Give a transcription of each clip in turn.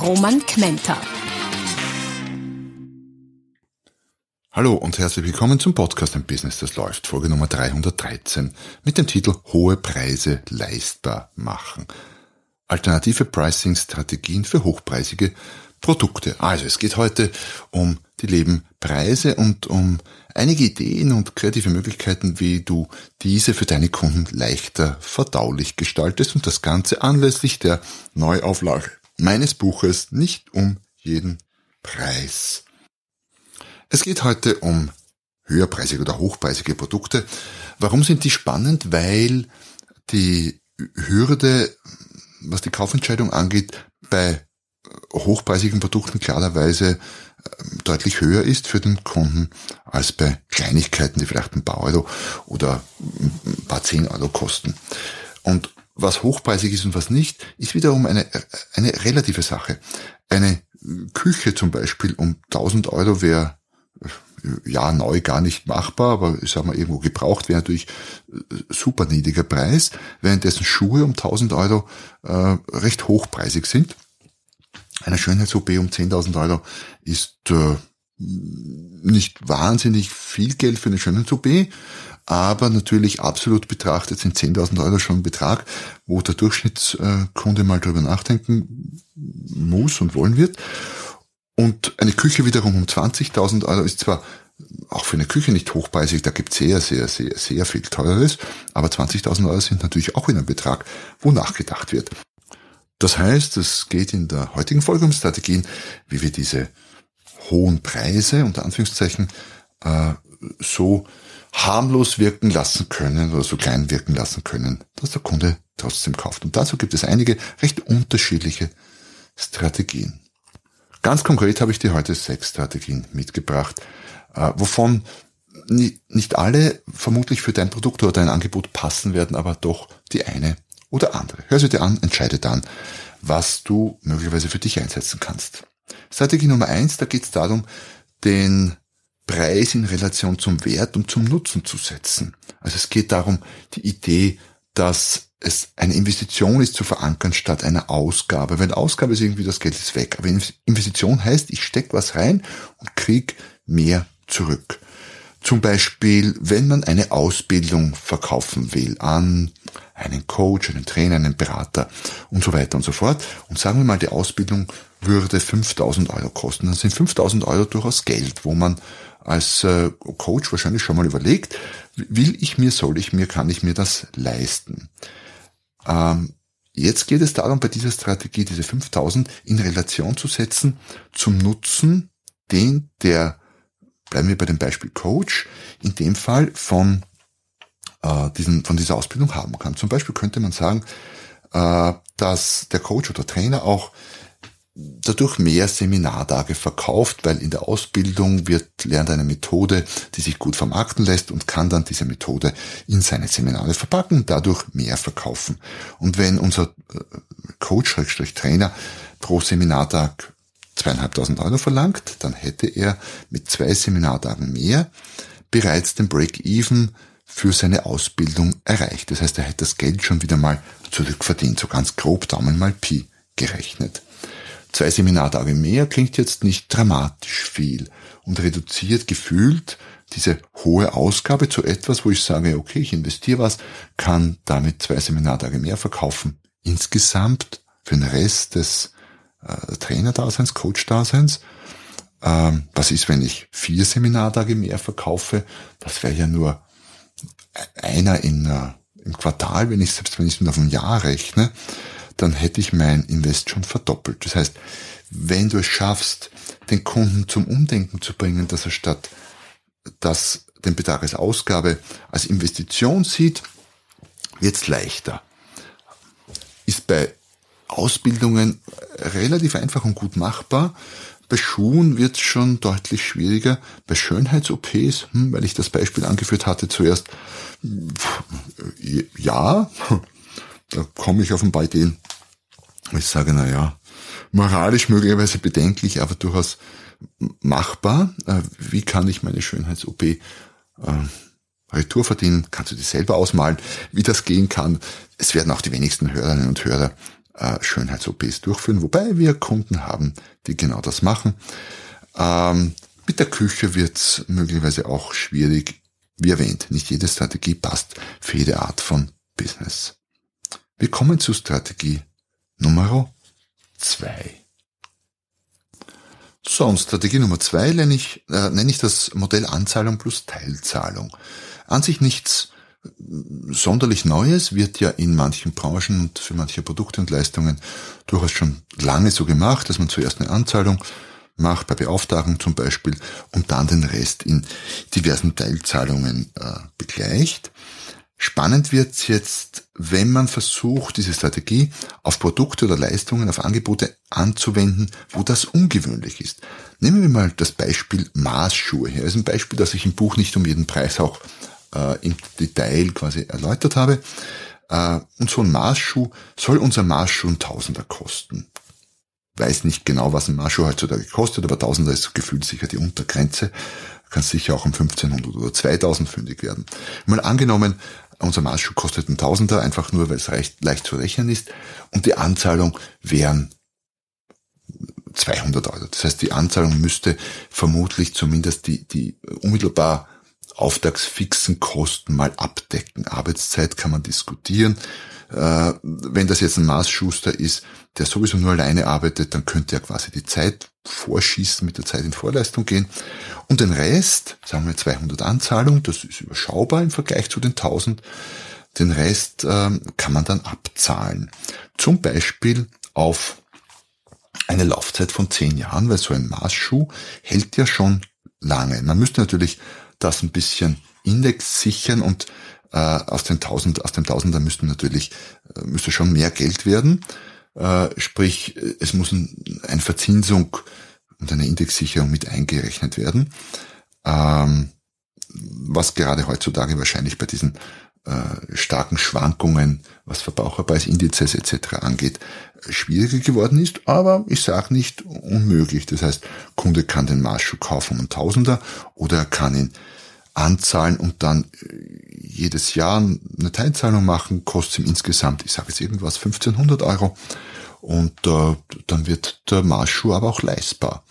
Roman Kmenter. Hallo und herzlich willkommen zum Podcast Ein Business, das läuft, Folge Nummer 313 mit dem Titel Hohe Preise leistbar machen. Alternative Pricing-Strategien für hochpreisige Produkte. Also es geht heute um die Lebenpreise und um einige Ideen und kreative Möglichkeiten, wie du diese für deine Kunden leichter verdaulich gestaltest und das Ganze anlässlich der Neuauflage meines Buches nicht um jeden Preis. Es geht heute um höherpreisige oder hochpreisige Produkte. Warum sind die spannend? Weil die Hürde, was die Kaufentscheidung angeht, bei hochpreisigen Produkten klarerweise ähm, deutlich höher ist für den Kunden als bei Kleinigkeiten, die vielleicht ein paar Euro oder ein paar zehn Euro kosten. Und was hochpreisig ist und was nicht, ist wiederum eine, eine relative Sache. Eine Küche zum Beispiel um 1000 Euro wäre ja neu gar nicht machbar, aber ich sag mal irgendwo gebraucht wäre natürlich äh, super niedriger Preis, währenddessen Schuhe um 1000 Euro äh, recht hochpreisig sind. Eine Schönheits-OP um 10.000 Euro ist äh, nicht wahnsinnig viel Geld für eine Schönheits-OP, aber natürlich absolut betrachtet sind 10.000 Euro schon ein Betrag, wo der Durchschnittskunde mal drüber nachdenken muss und wollen wird. Und eine Küche wiederum um 20.000 Euro ist zwar auch für eine Küche nicht hochpreisig, da gibt es sehr, sehr, sehr, sehr viel Teures, aber 20.000 Euro sind natürlich auch in einem Betrag, wo nachgedacht wird. Das heißt, es geht in der heutigen Folge um Strategien, wie wir diese hohen Preise, unter Anführungszeichen, äh, so harmlos wirken lassen können oder so klein wirken lassen können, dass der Kunde trotzdem kauft. Und dazu gibt es einige recht unterschiedliche Strategien. Ganz konkret habe ich dir heute sechs Strategien mitgebracht, äh, wovon nicht alle vermutlich für dein Produkt oder dein Angebot passen werden, aber doch die eine oder andere. Hör sie dir an, entscheide dann, was du möglicherweise für dich einsetzen kannst. Strategie Nummer eins, da geht es darum, den Preis in Relation zum Wert und zum Nutzen zu setzen. Also es geht darum, die Idee, dass es eine Investition ist zu verankern statt einer Ausgabe. Weil Ausgabe ist irgendwie, das Geld ist weg. Aber Investition heißt, ich stecke was rein und krieg mehr zurück. Zum Beispiel, wenn man eine Ausbildung verkaufen will an einen Coach, einen Trainer, einen Berater und so weiter und so fort. Und sagen wir mal, die Ausbildung würde 5000 Euro kosten. Dann sind 5000 Euro durchaus Geld, wo man als äh, Coach wahrscheinlich schon mal überlegt, will ich mir, soll ich mir, kann ich mir das leisten? Ähm, jetzt geht es darum, bei dieser Strategie diese 5000 in Relation zu setzen zum Nutzen, den der, bleiben wir bei dem Beispiel Coach, in dem Fall von äh, diesen, von dieser Ausbildung haben kann. Zum Beispiel könnte man sagen, äh, dass der Coach oder Trainer auch dadurch mehr Seminartage verkauft, weil in der Ausbildung wird, lernt eine Methode, die sich gut vermarkten lässt und kann dann diese Methode in seine Seminare verpacken dadurch mehr verkaufen. Und wenn unser äh, Coach-Trainer pro Seminartag zweieinhalbtausend Euro verlangt, dann hätte er mit zwei Seminartagen mehr bereits den Break-Even für seine Ausbildung erreicht. Das heißt, er hätte das Geld schon wieder mal zurückverdient, so ganz grob Daumen mal Pi gerechnet. Zwei Seminartage mehr klingt jetzt nicht dramatisch viel und reduziert gefühlt diese hohe Ausgabe zu etwas, wo ich sage, okay, ich investiere was, kann damit zwei Seminartage mehr verkaufen. Insgesamt für den Rest des äh, Trainerdaseins, Coach-Daseins. Ähm, was ist, wenn ich vier Seminartage mehr verkaufe? Das wäre ja nur einer in, uh, im Quartal, wenn ich selbst wenn ich nur auf ein Jahr rechne, dann hätte ich mein Invest schon verdoppelt. Das heißt, wenn du es schaffst, den Kunden zum Umdenken zu bringen, dass er statt das den Betrag als Ausgabe als Investition sieht, wird es leichter. Ist bei Ausbildungen relativ einfach und gut machbar. Bei Schuhen wird es schon deutlich schwieriger. Bei Schönheits-OPs, hm, weil ich das Beispiel angeführt hatte zuerst, ja, da komme ich auf ein paar Ideen. Ich sage, na ja, moralisch möglicherweise bedenklich, aber durchaus machbar. Äh, wie kann ich meine Schönheits-OP äh, Retour verdienen? Kannst du dir selber ausmalen, wie das gehen kann? Es werden auch die wenigsten Hörerinnen und Hörer äh, Schönheits-OPs durchführen, wobei wir Kunden haben, die genau das machen. Ähm, mit der Küche wird es möglicherweise auch schwierig. Wie erwähnt, nicht jede Strategie passt für jede Art von Business. Wir kommen zu Strategie Nummer zwei. So, und Strategie Nummer zwei nenne ich, äh, nenne ich das Modell Anzahlung plus Teilzahlung. An sich nichts sonderlich Neues wird ja in manchen Branchen und für manche Produkte und Leistungen durchaus schon lange so gemacht, dass man zuerst eine Anzahlung macht, bei Beauftragung zum Beispiel, und dann den Rest in diversen Teilzahlungen äh, begleicht. Spannend wird's jetzt, wenn man versucht, diese Strategie auf Produkte oder Leistungen, auf Angebote anzuwenden, wo das ungewöhnlich ist. Nehmen wir mal das Beispiel Maßschuhe her. Das ist ein Beispiel, das ich im Buch nicht um jeden Preis auch äh, im Detail quasi erläutert habe. Äh, und so ein Maßschuh soll unser Maßschuh ein Tausender kosten. Weiß nicht genau, was ein Maßschuh heutzutage kostet, aber Tausender ist gefühlt sicher die Untergrenze. Kann sicher auch um 1500 oder 2000 fündig werden. Mal angenommen, unser Maßschuh kostet ein Tausender, einfach nur, weil es recht, leicht zu rechnen ist. Und die Anzahlung wären 200 Euro. Das heißt, die Anzahlung müsste vermutlich zumindest die, die unmittelbar auftragsfixen Kosten mal abdecken. Arbeitszeit kann man diskutieren. Äh, wenn das jetzt ein Maßschuster ist, der sowieso nur alleine arbeitet, dann könnte er quasi die Zeit vorschießen, mit der Zeit in Vorleistung gehen. Und den Rest, sagen wir 200 Anzahlung, das ist überschaubar im Vergleich zu den 1000. Den Rest äh, kann man dann abzahlen. Zum Beispiel auf eine Laufzeit von 10 Jahren, weil so ein Maßschuh hält ja schon lange. Man müsste natürlich das ein bisschen Index sichern und äh, aus, den 1000, aus dem Tausender müsste natürlich äh, müsste schon mehr Geld werden. Äh, sprich, es muss ein, eine Verzinsung und eine Indexsicherung mit eingerechnet werden. Ähm, was gerade heutzutage wahrscheinlich bei diesen äh, starken Schwankungen, was Verbraucherpreisindizes etc. angeht, schwieriger geworden ist, aber ich sage nicht unmöglich. Das heißt, Kunde kann den Marschschuh kaufen um Tausender oder er kann ihn anzahlen und dann äh, jedes Jahr eine Teilzahlung machen, kostet ihm insgesamt, ich sage jetzt irgendwas, 1500 Euro und äh, dann wird der Marschschuh aber auch leistbar.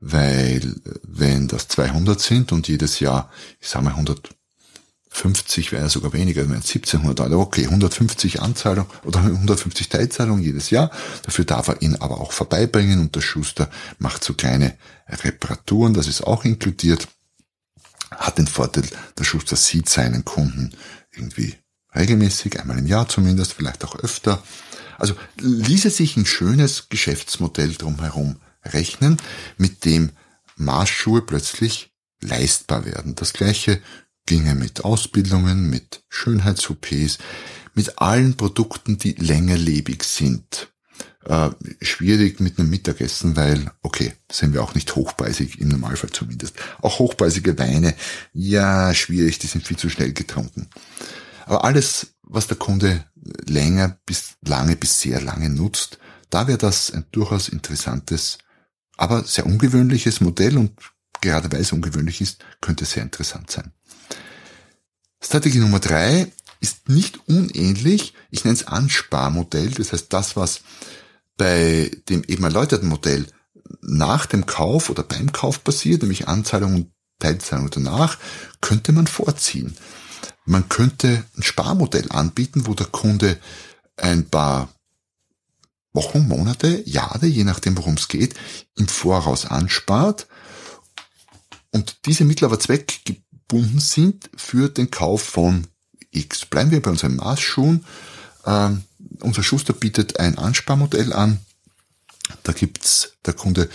Weil äh, wenn das 200 sind und jedes Jahr, ich sage mal 100 50 wäre sogar weniger, wären 1700 Euro. Okay, 150 Anzahlung oder 150 Teilzahlungen jedes Jahr. Dafür darf er ihn aber auch vorbeibringen und der Schuster macht so kleine Reparaturen, das ist auch inkludiert. Hat den Vorteil, der Schuster sieht seinen Kunden irgendwie regelmäßig, einmal im Jahr zumindest, vielleicht auch öfter. Also ließe sich ein schönes Geschäftsmodell drumherum rechnen, mit dem Maßschuhe plötzlich leistbar werden. Das gleiche ginge mit Ausbildungen, mit Schönheits-OPs, mit allen Produkten, die längerlebig sind. Äh, schwierig mit einem Mittagessen, weil, okay, sind wir auch nicht hochpreisig, im Normalfall zumindest. Auch hochpreisige Weine, ja, schwierig, die sind viel zu schnell getrunken. Aber alles, was der Kunde länger bis lange bis sehr lange nutzt, da wäre das ein durchaus interessantes, aber sehr ungewöhnliches Modell und gerade weil es ungewöhnlich ist, könnte sehr interessant sein. Strategie Nummer drei ist nicht unähnlich. Ich nenne es Ansparmodell. Das heißt, das, was bei dem eben erläuterten Modell nach dem Kauf oder beim Kauf passiert, nämlich Anzahlung und Teilzahlung danach, könnte man vorziehen. Man könnte ein Sparmodell anbieten, wo der Kunde ein paar Wochen, Monate, Jahre, je nachdem worum es geht, im Voraus anspart und diese Mittel aber zweckgebunden sind für den Kauf von X. Bleiben wir bei unseren Maßschuhen. Ähm, unser Schuster bietet ein Ansparmodell an. Da gibt's der Kunde,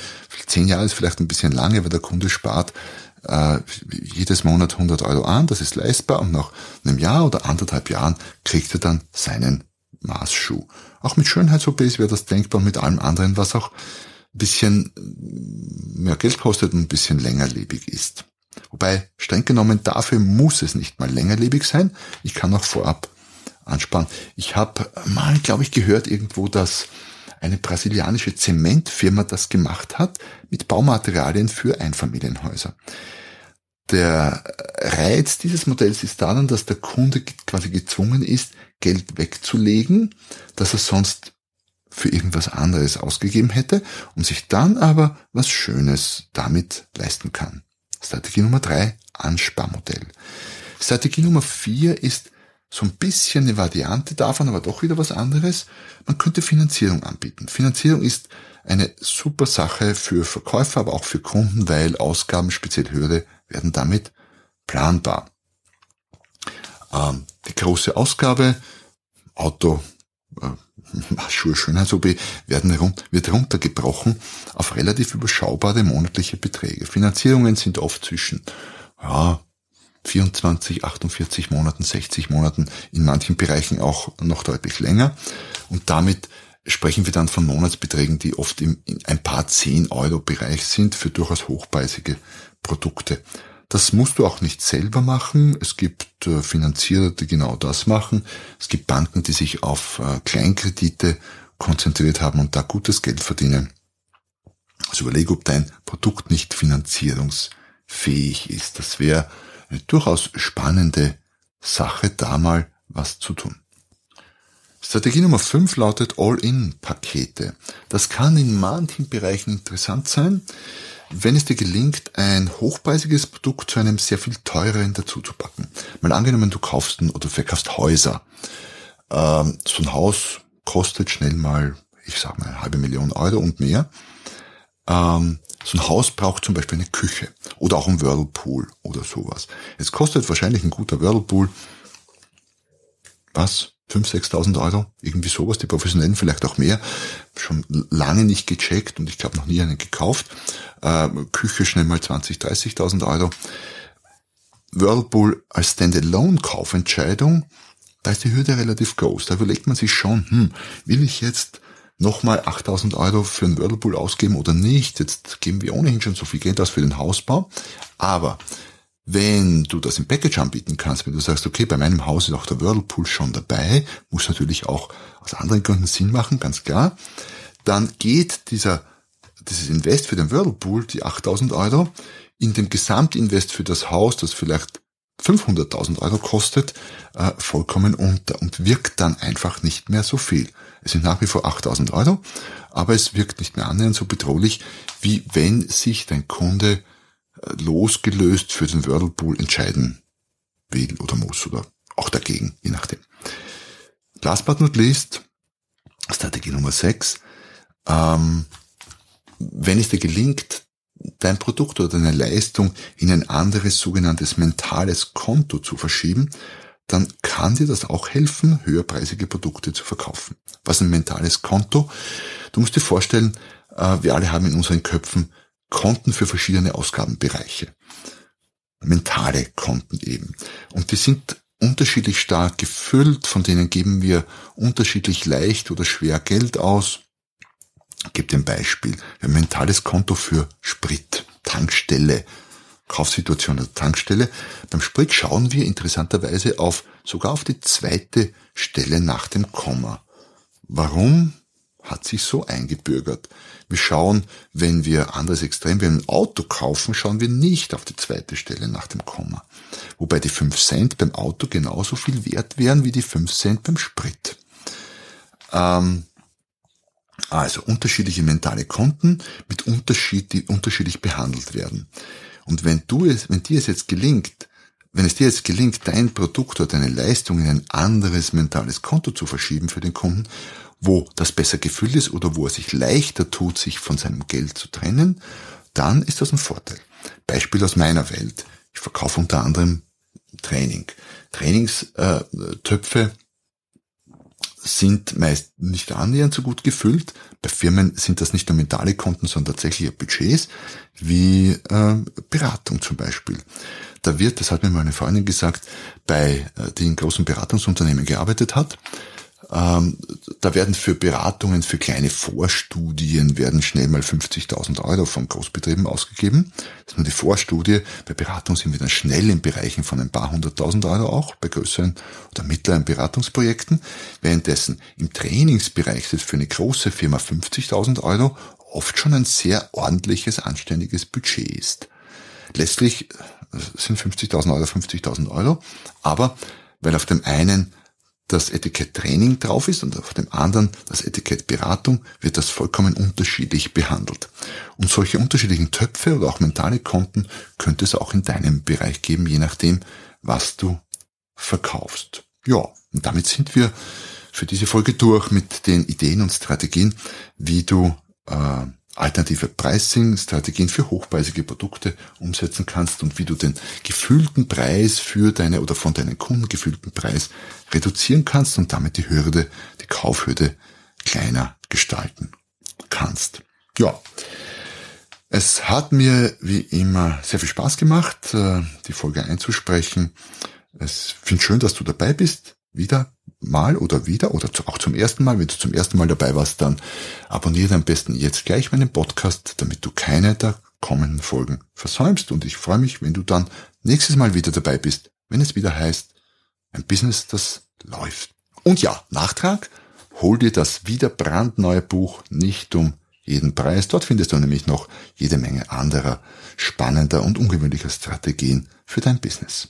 zehn Jahre ist vielleicht ein bisschen lange, aber der Kunde spart äh, jedes Monat 100 Euro an, das ist leistbar und nach einem Jahr oder anderthalb Jahren kriegt er dann seinen Maßschuh. Auch mit Schönheits-OPs wäre das denkbar, mit allem anderen, was auch ein bisschen mehr Geld kostet und ein bisschen längerlebig ist. Wobei, streng genommen, dafür muss es nicht mal längerlebig sein. Ich kann auch vorab ansparen. Ich habe mal, glaube ich, gehört irgendwo, dass eine brasilianische Zementfirma das gemacht hat mit Baumaterialien für Einfamilienhäuser. Der Reiz dieses Modells ist daran, dass der Kunde quasi gezwungen ist, Geld wegzulegen, das er sonst für irgendwas anderes ausgegeben hätte, um sich dann aber was Schönes damit leisten kann. Strategie Nummer drei, Ansparmodell. Strategie Nummer vier ist so ein bisschen eine Variante davon, aber doch wieder was anderes. Man könnte Finanzierung anbieten. Finanzierung ist eine super Sache für Verkäufer, aber auch für Kunden, weil Ausgaben, speziell höhere, werden damit planbar. Ähm, die große Ausgabe, Auto, äh, Schuhe, Schönheits-OP, werden wird runtergebrochen auf relativ überschaubare monatliche Beträge. Finanzierungen sind oft zwischen ja, 24, 48 Monaten, 60 Monaten, in manchen Bereichen auch noch deutlich länger. Und damit sprechen wir dann von Monatsbeträgen, die oft im in ein paar 10 Euro Bereich sind für durchaus hochpreisige Produkte. Das musst du auch nicht selber machen. Es gibt äh, Finanzierer, die genau das machen. Es gibt Banken, die sich auf äh, Kleinkredite konzentriert haben und da gutes Geld verdienen. Also überlege, ob dein Produkt nicht finanzierungsfähig ist. Das wäre eine durchaus spannende Sache, da mal was zu tun. Strategie Nummer 5 lautet All-in-Pakete. Das kann in manchen Bereichen interessant sein, wenn es dir gelingt, ein hochpreisiges Produkt zu einem sehr viel teureren dazu zu packen. Mal angenommen, du kaufst ein, oder verkaufst Häuser. Ähm, so ein Haus kostet schnell mal, ich sag mal, eine halbe Million Euro und mehr. Ähm, so ein Haus braucht zum Beispiel eine Küche oder auch ein Whirlpool oder sowas. Es kostet wahrscheinlich ein guter Whirlpool, was? 5.000, 6.000 Euro, irgendwie sowas, die Professionellen vielleicht auch mehr, schon lange nicht gecheckt und ich glaube noch nie einen gekauft. Äh, Küche schnell mal 20.000, 30.000 Euro. Whirlpool als Standalone-Kaufentscheidung, da ist die Hürde relativ groß. Da überlegt man sich schon, hm, will ich jetzt nochmal 8000 Euro für einen Whirlpool ausgeben oder nicht. Jetzt geben wir ohnehin schon so viel Geld aus für den Hausbau. Aber wenn du das im Package anbieten kannst, wenn du sagst, okay, bei meinem Haus ist auch der Whirlpool schon dabei, muss natürlich auch aus anderen Gründen Sinn machen, ganz klar, dann geht dieser, dieses Invest für den Whirlpool, die 8000 Euro, in dem Gesamtinvest für das Haus, das vielleicht 500.000 Euro kostet, äh, vollkommen unter und wirkt dann einfach nicht mehr so viel. Es sind nach wie vor 8.000 Euro, aber es wirkt nicht mehr annähernd so bedrohlich, wie wenn sich dein Kunde losgelöst für den Whirlpool entscheiden will oder muss oder auch dagegen, je nachdem. Last but not least, Strategie Nummer 6. Ähm, wenn es dir gelingt, dein Produkt oder deine Leistung in ein anderes sogenanntes mentales Konto zu verschieben, dann kann dir das auch helfen, höherpreisige Produkte zu verkaufen. Was ein mentales Konto? Du musst dir vorstellen, äh, wir alle haben in unseren Köpfen Konten für verschiedene Ausgabenbereiche. Mentale Konten eben. Und die sind unterschiedlich stark gefüllt, von denen geben wir unterschiedlich leicht oder schwer Geld aus. Ich gebe ein Beispiel. Ein mentales Konto für Sprit, Tankstelle, Kaufsituation der Tankstelle. Beim Sprit schauen wir interessanterweise auf, sogar auf die zweite Stelle nach dem Komma. Warum? Hat sich so eingebürgert. Wir schauen, wenn wir anderes Extrem, wenn wir ein Auto kaufen, schauen wir nicht auf die zweite Stelle nach dem Komma. Wobei die 5 Cent beim Auto genauso viel wert wären wie die 5 Cent beim Sprit. Ähm, also unterschiedliche mentale Konten mit Unterschied, die unterschiedlich behandelt werden. Und wenn du es, wenn dir es jetzt gelingt, wenn es dir jetzt gelingt, dein Produkt oder deine Leistung in ein anderes mentales Konto zu verschieben für den Kunden, wo das besser gefüllt ist oder wo er sich leichter tut, sich von seinem Geld zu trennen, dann ist das ein Vorteil. Beispiel aus meiner Welt. Ich verkaufe unter anderem Training. Trainingstöpfe sind meist nicht annähernd so gut gefüllt. Bei Firmen sind das nicht nur mentale Konten, sondern tatsächlich Budgets, wie äh, Beratung zum Beispiel. Da wird, das hat mir meine Freundin gesagt, bei, äh, die in großen Beratungsunternehmen gearbeitet hat, Ähm, da werden für Beratungen, für kleine Vorstudien werden schnell mal 50.000 Euro von Großbetrieben ausgegeben. Das ist nur die Vorstudie. Bei Beratung sind wir dann schnell in Bereichen von ein paar hunderttausend Euro auch, bei größeren oder mittleren Beratungsprojekten. Währenddessen im Trainingsbereich ist für eine große Firma 50.000 Euro oft schon ein sehr ordentliches, anständiges Budget ist. Letztlich sind 50.000 Euro 50.000 Euro, aber weil auf dem einen das Etikett Training drauf ist und auf dem anderen das Etikett Beratung, wird das vollkommen unterschiedlich behandelt. Und solche unterschiedlichen Töpfe oder auch mentale Konten könnte es auch in deinem Bereich geben, je nachdem, was du verkaufst. Ja, und damit sind wir für diese Folge durch mit den Ideen und Strategien, wie du äh, alternative Pricing-Strategien für hochpreisige Produkte umsetzen kannst und wie du den gefühlten Preis für deine oder von deinen Kunden gefühlten Preis reduzieren kannst und damit die Hürde, die Kaufhürde kleiner gestalten kannst. Ja. Es hat mir wie immer sehr viel Spaß gemacht, äh, die Folge einzusprechen. Es finde schön, dass du dabei bist. Wieder Mal oder wieder oder auch zum ersten Mal. Wenn du zum ersten Mal dabei warst, dann abonniere am besten jetzt gleich meinen Podcast, damit du keine der kommenden Folgen versäumst. Und ich freue mich, wenn du dann nächstes Mal wieder dabei bist, wenn es wieder heißt, ein Business, das läuft. Und ja, Nachtrag, hol dir das wieder brandneue Buch nicht um jeden Preis. Dort findest du nämlich noch jede Menge anderer spannender und ungewöhnlicher Strategien für dein Business.